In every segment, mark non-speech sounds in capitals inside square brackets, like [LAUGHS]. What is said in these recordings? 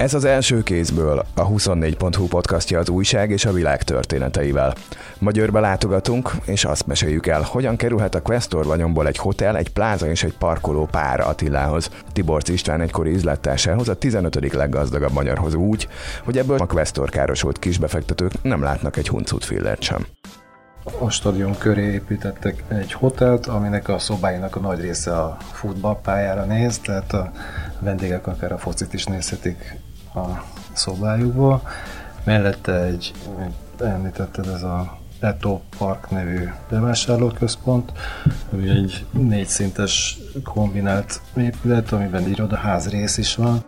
Ez az első kézből a 24.hu podcastja az újság és a világ történeteivel. Magyarba látogatunk, és azt meséljük el, hogyan kerülhet a Questor vagyomból egy hotel, egy pláza és egy parkoló pár Attilához. Tibor István egykori üzlettársához, a 15. leggazdagabb magyarhoz úgy, hogy ebből a Questor károsult kisbefektetők nem látnak egy huncut fillert sem. A stadion köré építettek egy hotelt, aminek a szobáinak a nagy része a futballpályára néz, tehát a vendégek akár a focit is nézhetik a szobájukból. Mellette egy, említetted, ez a Eto Park nevű bevásárlóközpont, ami egy négy szintes kombinált épület, amiben irodaház rész is van.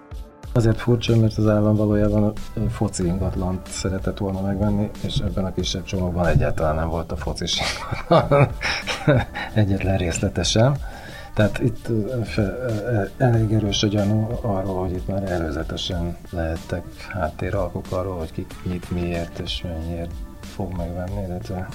Azért furcsa, mert az állam valójában a foci ingatlant szeretett volna megvenni, és ebben a kisebb csomagban egyáltalán nem volt a foci [LAUGHS] ingatlan. Egyetlen részletesen. Tehát itt elég erős a gyanú arról, hogy itt már előzetesen lehettek háttéralkok arról, hogy ki mit, miért és mennyiért fog megvenni, illetve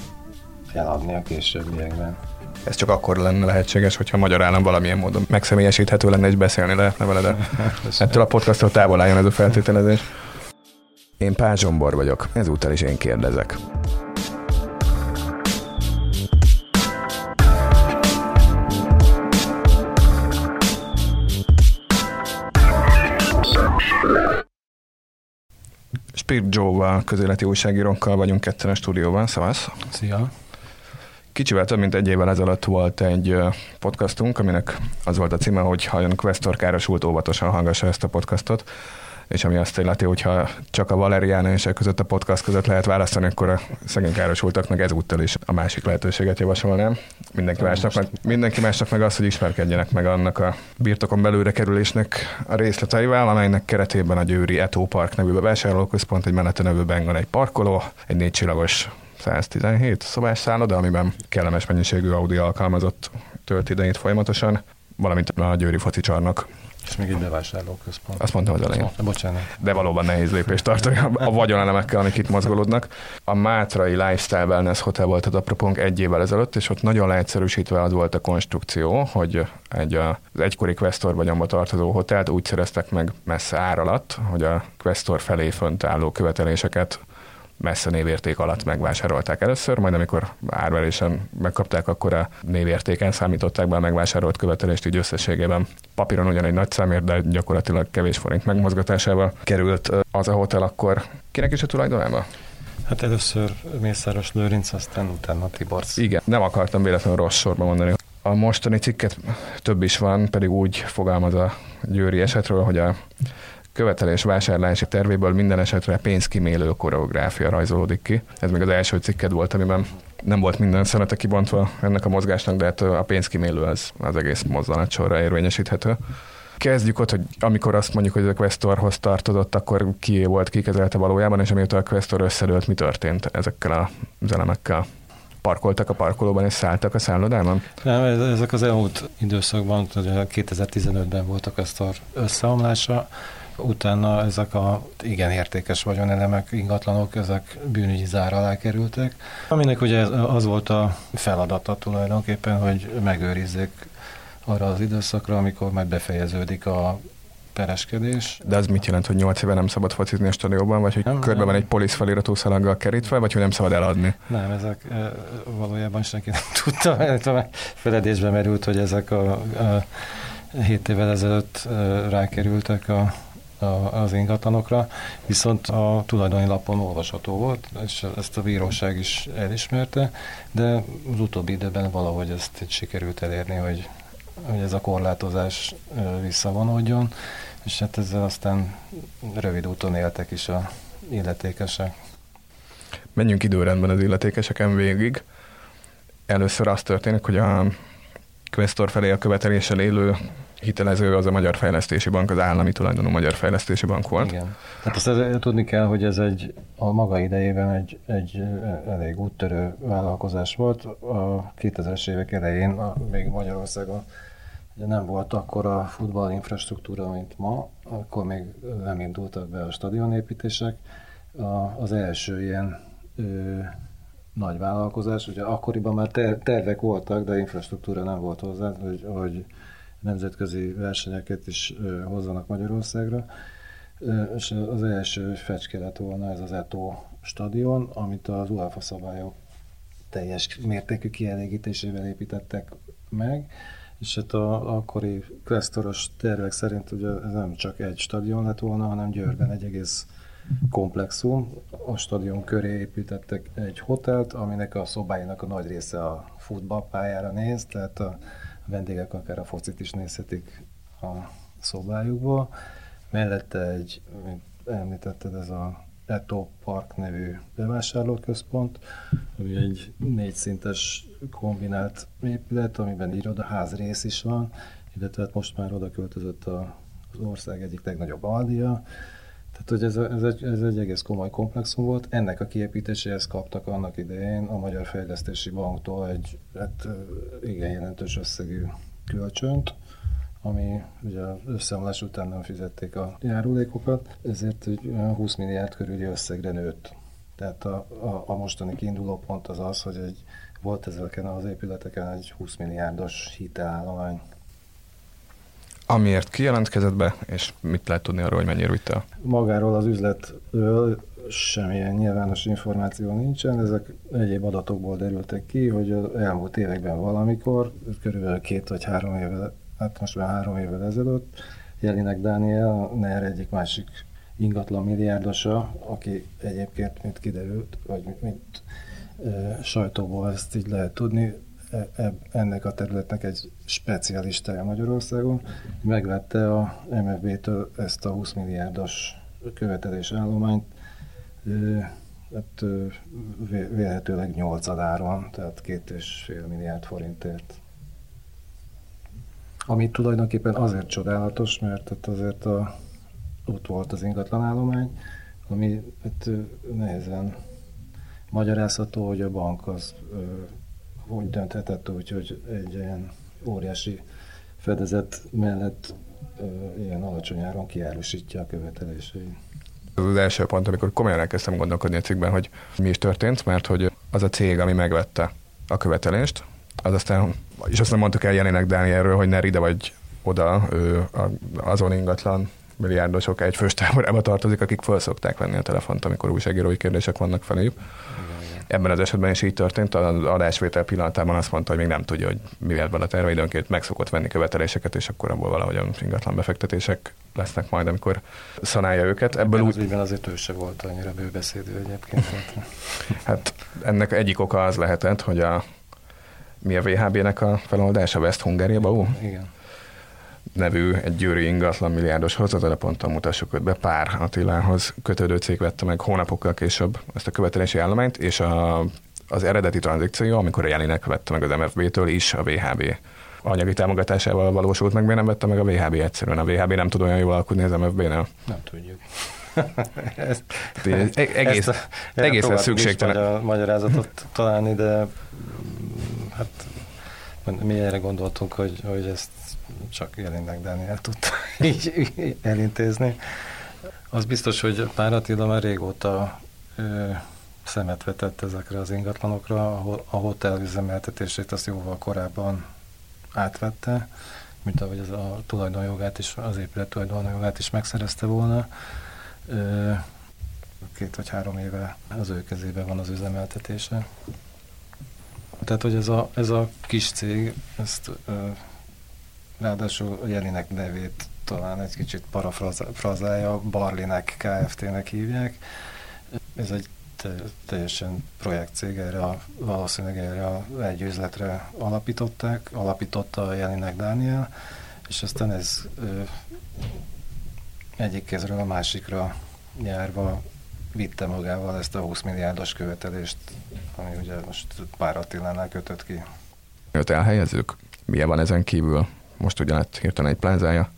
eladni a későbbiekben. Ez csak akkor lenne lehetséges, hogyha a magyar állam valamilyen módon megszemélyesíthető lenne, és beszélni lehetne vele, de [LAUGHS] ettől a podcasttól távol álljon ez a feltételezés. Én Pál Zsombor vagyok, ezúttal is én kérdezek. Spirit Joe-val, közéleti újságírókkal vagyunk ketten a stúdióban. Szavasz! Szia! Kicsivel több mint egy évvel ezelőtt volt egy podcastunk, aminek az volt a címe, hogy ha ön Questor károsult, óvatosan hallgassa ezt a podcastot és ami azt illeti, hogyha csak a Valeriana és között a podcast között lehet választani, akkor a szegény károsultaknak ezúttal is a másik lehetőséget javasolnám. Mindenki másnak, meg, mindenki másnak meg az, hogy ismerkedjenek meg annak a birtokon belőle kerülésnek a részleteivel, amelynek keretében a Győri Eto Park nevű bevásárlóközpont, egy menete nevűben van egy parkoló, egy négy csillagos 117 szobás szálloda, amiben kellemes mennyiségű Audi alkalmazott tölt idejét folyamatosan, valamint a Győri foci csarnok és még egy bevásárlóközpont. Azt mondtam az elején. Bocsánat. De valóban nehéz lépést tartani a vagyonelemekkel, amik itt mozgolódnak. A Mátrai Lifestyle Wellness Hotel volt az apropónk egy évvel ezelőtt, és ott nagyon leegyszerűsítve az volt a konstrukció, hogy egy az egykori Questor vagyonba tartozó hotelt úgy szereztek meg messze ár alatt, hogy a Questor felé fönt álló követeléseket messze névérték alatt megvásárolták először, majd amikor árverésen megkapták, akkor a névértéken számították be a megvásárolt követelést, így összességében papíron ugyan egy nagy számért, de gyakorlatilag kevés forint megmozgatásával került az a hotel akkor kinek is a tulajdonában? Hát először Mészáros Lőrinc, aztán utána Tiborc. Igen, nem akartam véletlenül rossz sorba mondani. A mostani cikket több is van, pedig úgy fogalmaz a győri esetről, hogy a követelés vásárlási tervéből minden esetre pénzkimélő koreográfia rajzolódik ki. Ez még az első cikked volt, amiben nem volt minden szenete kibontva ennek a mozgásnak, de hát a pénzkimélő az, az egész mozzanatsorra érvényesíthető. Kezdjük ott, hogy amikor azt mondjuk, hogy a Questorhoz tartozott, akkor ki volt, kikezelte valójában, és amióta a Questor összedőlt, mi történt ezekkel az elemekkel? parkoltak a parkolóban és szálltak a szállodában? Nem, ezek az elmúlt időszakban, 2015-ben voltak ezt a összeomlása, utána ezek a igen értékes vagyonelemek, ingatlanok, ezek bűnügyi zár alá kerültek, aminek ugye az volt a feladata tulajdonképpen, hogy megőrizzék arra az időszakra, amikor majd befejeződik a pereskedés. De az mit jelent, hogy 8 éve nem szabad focizni a stadionban, vagy hogy nem, körbe nem. van egy polisz feliratú szalaggal kerítve, vagy hogy nem szabad eladni? Nem, ezek e, valójában senki nem tudta, mert feledésbe merült, hogy ezek a, a 7 évvel ezelőtt e, rákerültek a az ingatlanokra, viszont a tulajdoni lapon olvasható volt, és ezt a bíróság is elismerte, de az utóbbi időben valahogy ezt sikerült elérni, hogy, hogy ez a korlátozás visszavonódjon, és hát ezzel aztán rövid úton éltek is a illetékesek. Menjünk időrendben az illetékeseken végig. Először az történik, hogy a Questor felé a követeléssel élő hitelező az a Magyar Fejlesztési Bank, az állami tulajdonú Magyar Fejlesztési Bank volt. Igen. Hát azt tudni kell, hogy ez egy a maga idejében egy, egy elég úttörő vállalkozás volt. A 2000-es évek elején a, még Magyarországon ugye nem volt akkor a futball infrastruktúra, mint ma, akkor még nem indultak be a stadionépítések. A, az első ilyen ö, nagy vállalkozás, ugye akkoriban már ter- tervek voltak, de infrastruktúra nem volt hozzá, hogy, hogy nemzetközi versenyeket is hozzanak Magyarországra. És az első fecske lett volna ez az Eto stadion, amit az UEFA szabályok teljes mértékű kielégítésével építettek meg, és hát a akkori questoros tervek szerint ugye ez nem csak egy stadion lett volna, hanem Győrben egy egész komplexum. A stadion köré építettek egy hotelt, aminek a szobáinak a nagy része a futballpályára néz, tehát a vendégek akár a focit is nézhetik a szobájukból. Mellette egy, mint említetted, ez a Eto Park nevű bevásárlóközpont, ami egy négyszintes kombinált épület, amiben irodaház rész is van, illetve hát most már oda költözött a, az ország egyik legnagyobb aldia, tehát, hogy ez, ez, egy, ez egy egész komoly komplexum volt. Ennek a kiépítéséhez kaptak annak idején a Magyar Fejlesztési Banktól egy hát, igen jelentős összegű kölcsönt, ami ugye összeomlás után nem fizették a járulékokat, ezért 20 milliárd körüli összegre nőtt. Tehát a, a, a mostani kiinduló pont az az, hogy egy, volt ezeken az épületeken egy 20 milliárdos hitelállomány. Amiért kijelentkezett be, és mit lehet tudni arról, hogy mennyire vitte el? Magáról az üzletről semmilyen nyilvános információ nincsen, ezek egyéb adatokból derültek ki, hogy az elmúlt években valamikor, körülbelül két vagy három évvel hát most már három évvel ezelőtt, Jelinek Dániel, NER egyik másik ingatlan milliárdosa, aki egyébként, mint kiderült, vagy mint, mint e, sajtóból ezt így lehet tudni, ennek a területnek egy specialistája Magyarországon, megvette a MFB-től ezt a 20 milliárdos követelés állományt, e, hát, vélhetőleg 8 adáron, tehát két és fél milliárd forintért. Ami tulajdonképpen azért csodálatos, mert ott azért a, ott volt az ingatlanállomány, ami hát, nehezen magyarázható, hogy a bank az úgy dönthetett úgy, hogy egy ilyen óriási fedezet mellett ö, ilyen alacsony áron kiárusítja a követeléseit. Ez az első pont, amikor komolyan elkezdtem gondolkodni a cikkben, hogy mi is történt, mert hogy az a cég, ami megvette a követelést, az aztán, és azt nem mondtuk el Jelinek Dánielről, hogy ne ide vagy oda, ő azon ingatlan milliárdosok egy fős táborába tartozik, akik fel szokták venni a telefont, amikor újságírói kérdések vannak feléjük. Ebben az esetben is így történt, az adásvétel pillanatában azt mondta, hogy még nem tudja, hogy mivel van a terve, időnként meg szokott venni követeléseket, és akkor abból valahogyan ingatlan befektetések lesznek majd, amikor szanálja őket. Ebből úgy... Az azért ő se volt annyira bőbeszédő egyébként. [LAUGHS] hát ennek egyik oka az lehetett, hogy a mi a VHB-nek a feloldása? West Hungaria Bau? Igen. Nevű egy győri ingatlan milliárdos hozatalaponttal mutassuk őt be. Pár Attilához kötődő cég vette meg hónapokkal később ezt a követelési állományt, és a, az eredeti tranzikció, amikor a Jelinek vette meg az MFB-től is a VHB anyagi támogatásával valósult meg, miért nem vette meg a VHB egyszerűen? A VHB nem tud olyan jól alkudni az MFB-nél? Nem tudjuk. [LAUGHS] ezt, egész, ezt a, egészen szükségtelen. A magyarázatot találni, de hát mi erre gondoltunk, hogy, hogy ezt csak Jelinnek Dániel tudta [LAUGHS] így elintézni. Az biztos, hogy Pár Attila már régóta ö, szemet vetett ezekre az ingatlanokra, ahol a hotel üzemeltetését azt jóval korábban átvette, mint ahogy az a tulajdonjogát is, az épület tulajdonjogát is megszerezte volna. Ö, két vagy három éve az ő kezében van az üzemeltetése. Tehát, hogy ez a, ez a kis cég, ezt ráadásul Jelinek nevét talán egy kicsit parafrazálja, Barlinek Kft-nek hívják. Ez egy te, teljesen projektcég, erre a, valószínűleg erre a egy üzletre alapították, alapította Jelinek Dániel, és aztán ez ö, egyik kezről a másikra járva vitte magával ezt a 20 milliárdos követelést, ami ugye most pár Attilánál kötött ki. Őt elhelyezzük? Milyen van ezen kívül? Most ugye lett hirtelen egy plázája.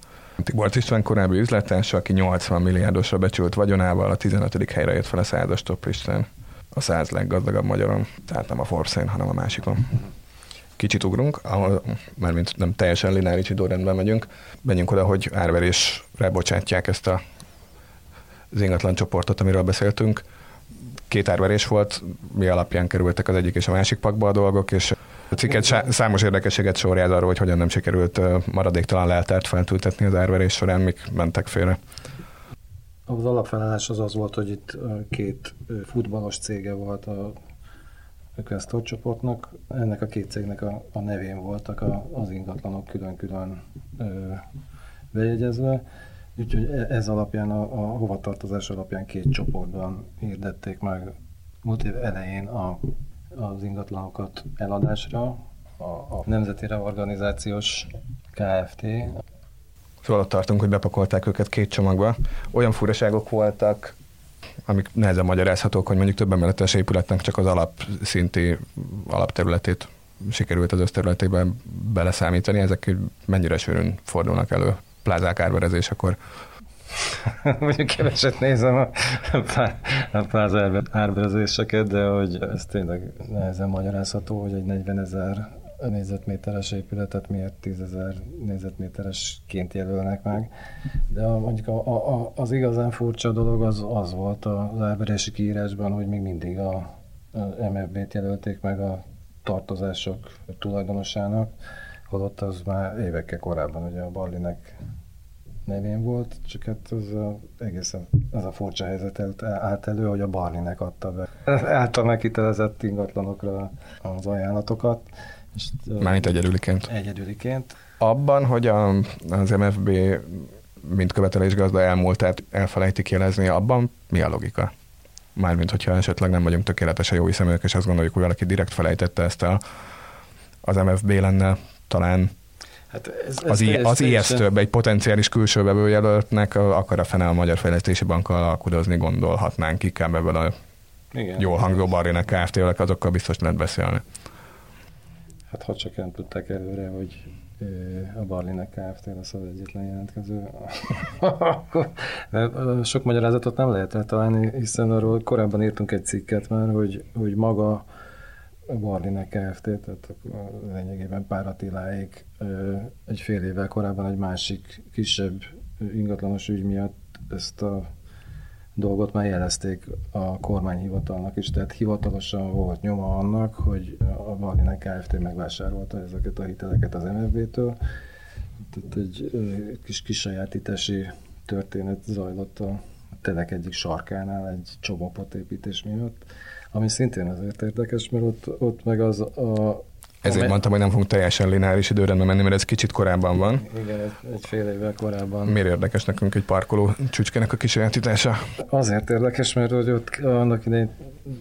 Volt István korábbi üzlettársa, aki 80 milliárdosra becsült vagyonával a 15. helyre jött fel a százas top listán. A száz leggazdagabb magyaron, tehát nem a Forszén, hanem a másikon. Kicsit ugrunk, ahol, mármint nem teljesen lineáris időrendben megyünk, menjünk oda, hogy árverésre bocsátják ezt a az ingatlan csoportot, amiről beszéltünk. Két árverés volt, mi alapján kerültek az egyik és a másik pakba a dolgok, és a cikket számos érdekességet sorjáz arról, hogy hogyan nem sikerült maradéktalan leltárt feltültetni az árverés során, mik mentek félre. Az alapfelállás az az volt, hogy itt két futballos cége volt a Questor csoportnak. Ennek a két cégnek a, a nevén voltak a, az ingatlanok külön-külön ö, bejegyezve. Úgyhogy e, ez alapján, a, a hovatartozás alapján két csoportban hirdették meg múlt év elején a, az ingatlanokat eladásra. A, a Nemzeti Reorganizációs Kft. Szóval ott tartunk, hogy bepakolták őket két csomagba. Olyan furaságok voltak, amik nehezen magyarázhatók, hogy mondjuk több emeletes épületnek csak az alapszinti alapterületét sikerült az összterületében beleszámítani. Ezek mennyire sűrűn fordulnak elő plázák árverezésekor? [LAUGHS] Mondjuk keveset nézem a, a pláza árverezéseket, de hogy ez tényleg nehezen magyarázható, hogy egy 40 ezer négyzetméteres épületet miért 10 ezer négyzetméteresként jelölnek meg. De a, mondjuk a, a, az igazán furcsa dolog az, az volt az árverési kiírásban, hogy még mindig a, a MFB-t jelölték meg a tartozások tulajdonosának, holott az már évekkel korábban ugye a Barlinek nevén volt, csak hát az a, egészen az a furcsa helyzet állt elő, hogy a Barlinek adta be által megkitelezett ingatlanokra az ajánlatokat, Mármint egyedüliként. Egyedüliként. Abban, hogy a, az MFB mint követelésgazda elmúltát elfelejtik jelezni, abban mi a logika? Mármint, hogyha esetleg nem vagyunk tökéletesen jó hiszeműek, és azt gondoljuk, hogy valaki direkt felejtette ezt el, az MFB lenne talán Hát ez, ez az, az ijesztőbb, egy potenciális külső vevőjelöltnek akar a fene a Magyar Fejlesztési Bankkal alkudozni, gondolhatnánk inkább ebből a Igen. jól hangzó Barinek Kft-vel, azokkal biztos lehet beszélni. Hát ha csak nem tudták előre, hogy a Barlinek Kft. lesz az egyetlen jelentkező. [LAUGHS] Sok magyarázatot nem lehet eltalálni, hiszen arról korábban írtunk egy cikket már, hogy, hogy maga Barlinek Kft., tehát lényegében Pár Attiláék egy fél évvel korábban egy másik kisebb ingatlanos ügy miatt ezt a dolgot már jelezték a kormányhivatalnak is, tehát hivatalosan volt nyoma annak, hogy a Marlinek Kft. megvásárolta ezeket a hiteleket az MFB-től. Tehát egy kis kisajátítási történet zajlott a telek egyik sarkánál egy építés miatt, ami szintén azért érdekes, mert ott, ott meg az a ezért Amely... mondtam, hogy nem fogunk teljesen lineáris időrendben menni, mert ez kicsit korábban van. Igen, egy, fél évvel korábban. Miért érdekes nekünk egy parkoló csücskének a kisajátítása? Azért érdekes, mert hogy ott annak idején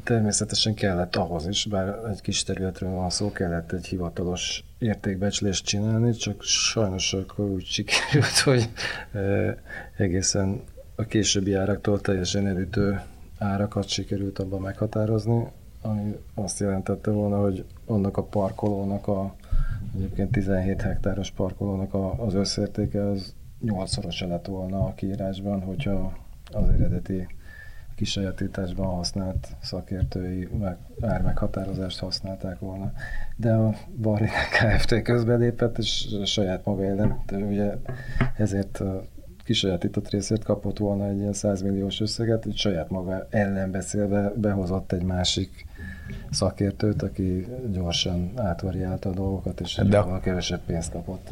természetesen kellett ahhoz is, bár egy kis területről van szó, kellett egy hivatalos értékbecslést csinálni, csak sajnos akkor úgy [LAUGHS] sikerült, hogy e, egészen a későbbi áraktól teljesen elütő árakat sikerült abban meghatározni, ami azt jelentette volna, hogy annak a parkolónak, a, egyébként 17 hektáros parkolónak a, az összértéke az nyolcszorosa lett volna a kiírásban, hogyha az eredeti kisajátításban használt szakértői meg, ármeghatározást használták volna. De a Barina Kft. közbelépett, és saját maga ellen, ugye ezért kisajátított részért kapott volna egy ilyen 100 milliós összeget, hogy saját maga ellen beszélve behozott egy másik szakértőt, aki gyorsan átvariálta a dolgokat, és de a... kevesebb pénzt kapott.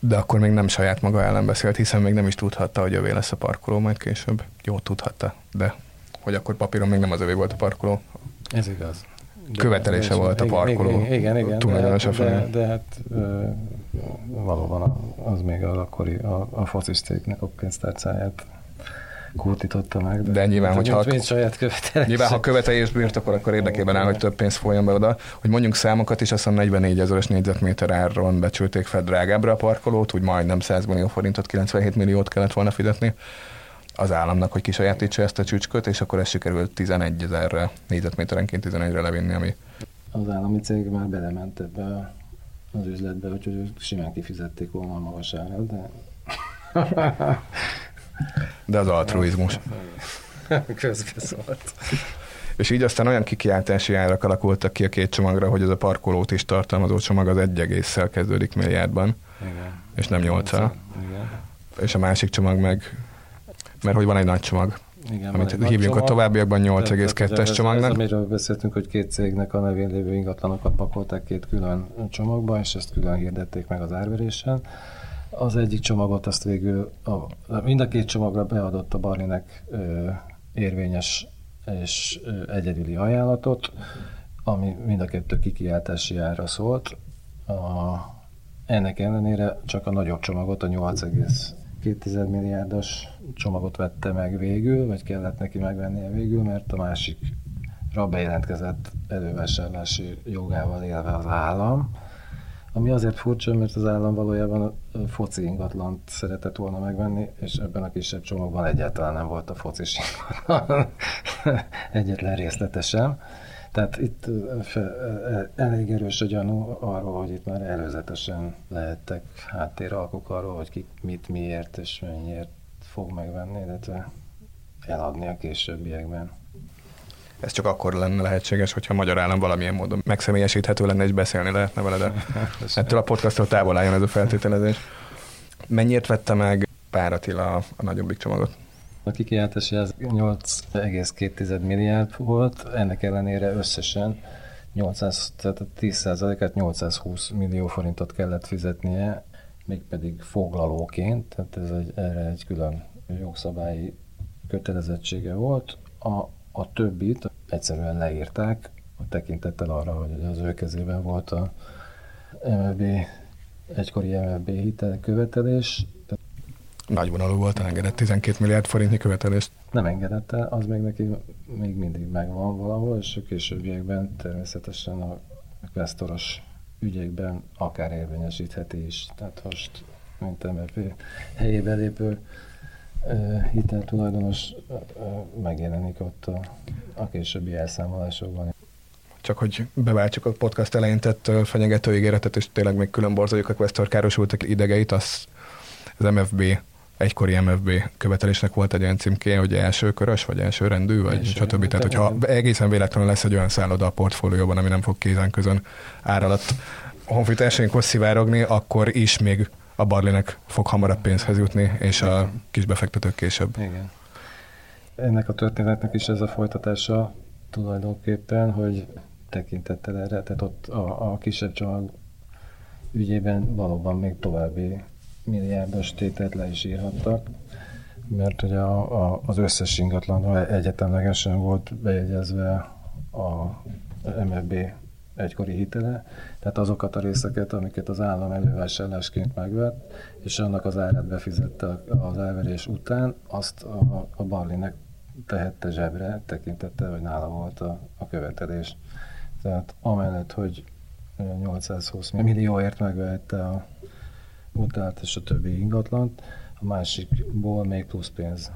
De akkor még nem saját maga ellen beszélt, hiszen még nem is tudhatta, hogy övé lesz a parkoló majd később. Jó, tudhatta, de hogy akkor papíron még nem az övé volt a parkoló. Ez igaz. Követelése volt a parkoló. Igen, igen, igen de, de, de hát valóban az még az akkori a, a focisztéknek a pénztárcáját kurtította meg. De, de nyilván, hogy ha, saját nyilván, ha követelést birtokol, akkor érdekében áll, hogy több pénz folyjon be oda. Hogy mondjunk számokat is, azt hiszem 44 ezeres négyzetméter áron becsülték fel drágábbra a parkolót, úgy majdnem 100 millió forintot, 97 milliót kellett volna fizetni az államnak, hogy kisajátítsa ezt a csücsköt, és akkor ez sikerült 11 ezerre, négyzetméterenként 11-re levinni, ami... Az állami cég már belement ebbe az üzletbe, úgyhogy simán kifizették volna a magas árat, de... de az altruizmus. Közbeszólt. És így aztán olyan kikiáltási árak alakultak ki a két csomagra, hogy ez a parkolót is tartalmazó csomag az egy egésszel kezdődik milliárdban, Igen. és nem nyolccal. És a másik csomag meg mert hogy van egy nagy csomag, igen, amit hívjunk csomag, a továbbiakban 8,2-es csomagnak. Ez, amiről beszéltünk, hogy két cégnek a nevén lévő ingatlanokat pakolták két külön csomagba, és ezt külön hirdették meg az árverésen. Az egyik csomagot azt végül, a, mind a két csomagra beadott a Barlinek ö, érvényes és ö, egyedüli ajánlatot, ami mind a kettő kikiáltási ára szólt. A, ennek ellenére csak a nagyobb csomagot, a 8,2 milliárdos csomagot vette meg végül, vagy kellett neki megvennie végül, mert a másikra bejelentkezett elővásárlási jogával élve az állam, ami azért furcsa, mert az állam valójában a foci ingatlant szeretett volna megvenni, és ebben a kisebb csomagban egyáltalán nem volt a foci ingatlan [LAUGHS] egyetlen részletesen. Tehát itt elég erős a gyanú arról, hogy itt már előzetesen lehettek háttéralkok arról, hogy ki mit, miért és mennyiért fog megvenni, illetve eladni a későbbiekben. Ez csak akkor lenne lehetséges, hogyha a magyar állam valamilyen módon megszemélyesíthető lenne, és beszélni lehetne vele, de [LAUGHS] ettől a podcasttól távol álljon ez a feltételezés. Mennyit vette meg Pár Attila a nagyobbik csomagot? A kikiáltási az 8,2 milliárd volt, ennek ellenére összesen 800, tehát a 10%-át 820 millió forintot kellett fizetnie, mégpedig foglalóként, tehát ez egy, erre egy külön jogszabályi kötelezettsége volt. A, a többit egyszerűen leírták, a tekintettel arra, hogy az ő kezében volt a MLB, egykori MLB hitelkövetelés, nagyvonalú volt, engedett 12 milliárd forintnyi követelést. Nem engedett el, az még neki még mindig megvan valahol, és a későbbiekben természetesen a questoros ügyekben akár érvényesítheti is. Tehát most, mint MFP helyébe lépő hiteltulajdonos megjelenik ott a, a későbbi elszámolásokban. Csak hogy beváltsuk a podcast elején tett fenyegető ígéretet, és tényleg még külön borzoljuk a Questor károsultak idegeit, az, az MFB egykori MFB követelésnek volt egy olyan címké, hogy első körös, vagy első rendű, vagy első stb. Tehát, hogyha egészen véletlenül lesz egy olyan szálloda a portfólióban, ami nem fog kézen közön ár alatt honfitársaink szivárogni, akkor is még a Barlinek fog hamarabb pénzhez jutni, és a kis befektetők később. Igen. Ennek a történetnek is ez a folytatása tulajdonképpen, hogy tekintettel erre, tehát ott a, a kisebb csomag ügyében valóban még további milliárdos tételt le is írhattak, mert ugye a, a, az összes ingatlanra egyetemlegesen volt bejegyezve a MFB egykori hitele, tehát azokat a részeket, amiket az állam elővásárlásként megvett, és annak az árát befizette az elverés után, azt a, a Barlinek tehette zsebre, tekintette, hogy nála volt a, a követelés. Tehát amellett, hogy 820 millióért megvette a utált és a többi ingatlant, a másikból még plusz pénz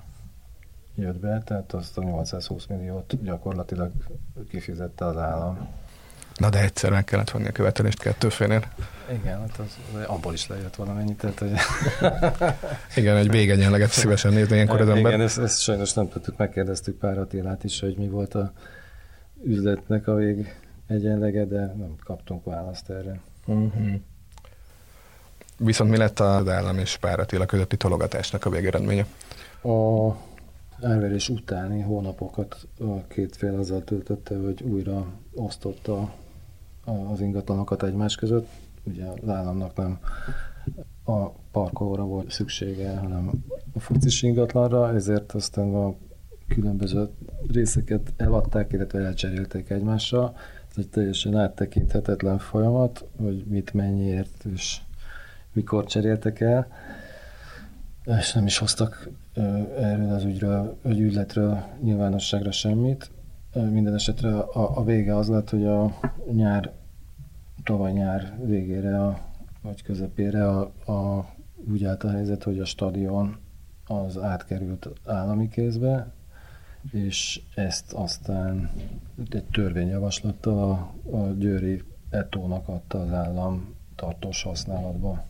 jött be, tehát azt a 820 milliót gyakorlatilag kifizette az állam. Na de egyszer meg kellett venni a követelést kettőfénél. Igen, hát az, abból is lejött valamennyit. Tehát, hogy... [LAUGHS] Igen, egy végenyenleget szívesen nézni ilyenkor az [LAUGHS] ember. Igen, ezt, ezt, sajnos nem tudtuk, megkérdeztük pár Attilát is, hogy mi volt a üzletnek a vég egyenlege, de nem kaptunk választ erre. Uh-huh. Viszont mi lett az állam és Pár Attila közötti tologatásnak a végeredménye? A elverés utáni hónapokat a két fél azzal töltötte, hogy újra osztotta az ingatlanokat egymás között. Ugye az államnak nem a parkolóra volt szüksége, hanem a focis ingatlanra, ezért aztán a különböző részeket eladták, illetve elcserélték egymással. Ez egy teljesen áttekinthetetlen folyamat, hogy mit mennyiért és mikor cseréltek el, és nem is hoztak erről az ügyről, vagy ügyletről nyilvánosságra semmit. Minden esetre a, a vége az lett, hogy a nyár, tavaly nyár végére, a, vagy közepére a, a, úgy állt a helyzet, hogy a stadion az átkerült állami kézbe, és ezt aztán egy törvényjavaslattal a, a Győri Etónak adta az állam tartós használatba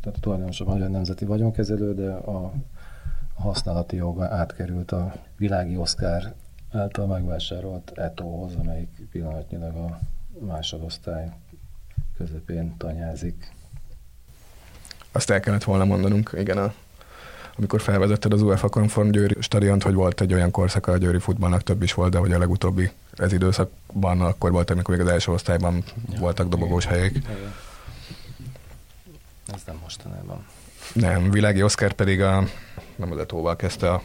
tehát a tulajdonos a Magyar Nemzeti Vagyonkezelő, de a használati joga átkerült a világi Oszkár által megvásárolt Etóhoz, amelyik pillanatnyilag a másodosztály közepén tanyázik. Azt el kellett volna mondanunk, igen, a, amikor felvezetted az UEFA Conform Győri stadiont, hogy volt egy olyan korszaka a Győri futballnak, több is volt, de hogy a legutóbbi ez időszakban akkor volt, amikor még az első osztályban ja, voltak dobogós helyek. Igen. Ez nem mostanában. Nem, Világi Oszkár pedig a, nem az etóval kezdte a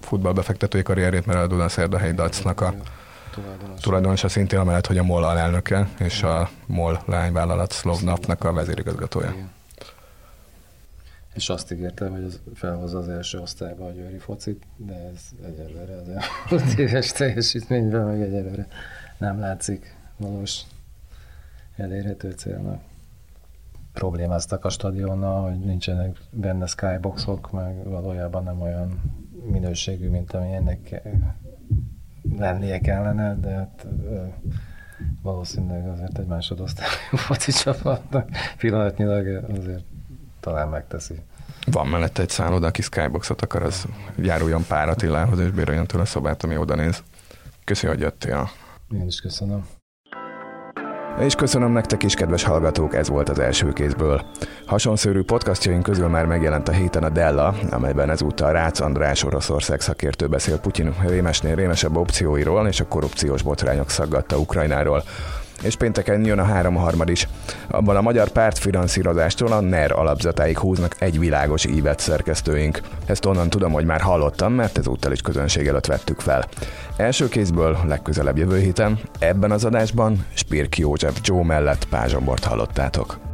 futballbefektetői karrierét, mert a Dunaszerdahelyi Dacnak a tulajdonosa szintén amellett, hogy a MOL alelnöke, és a MOL lányvállalat Szlovnapnak a vezérigazgatója. Igen. És azt ígérte, hogy az felhozza az első osztályba a győri focit, de ez egyelőre az elmúlt éves teljesítményben meg egyelőre nem látszik valós elérhető célnak. Problémáztak a stadionnal, hogy nincsenek benne skyboxok, meg valójában nem olyan minőségű, mint ami ennek lennie kellene, de hát valószínűleg azért egy másodosztályú [LAUGHS] foci csapatnak pillanatnyilag azért talán megteszi. Van mellette egy szálloda, aki skyboxot akar, az járuljon pár Attilához, és béreljen tőle szobát, ami oda néz. Köszi, hogy jöttél. Én is köszönöm. És köszönöm nektek is, kedves hallgatók, ez volt az első kézből. Hasonszörű podcastjaink közül már megjelent a héten a Della, amelyben ezúttal Rácz András Oroszország szakértő beszél Putyin rémesnél rémesebb opcióiról és a korrupciós botrányok szaggatta Ukrajnáról és pénteken jön a három harmad is. Abban a magyar pártfinanszírozástól a NER alapzatáig húznak egy világos ívet szerkesztőink. Ezt onnan tudom, hogy már hallottam, mert ezúttal is közönség előtt vettük fel. Első kézből legközelebb jövő héten, ebben az adásban Spirk József Joe mellett Pázsombort hallottátok.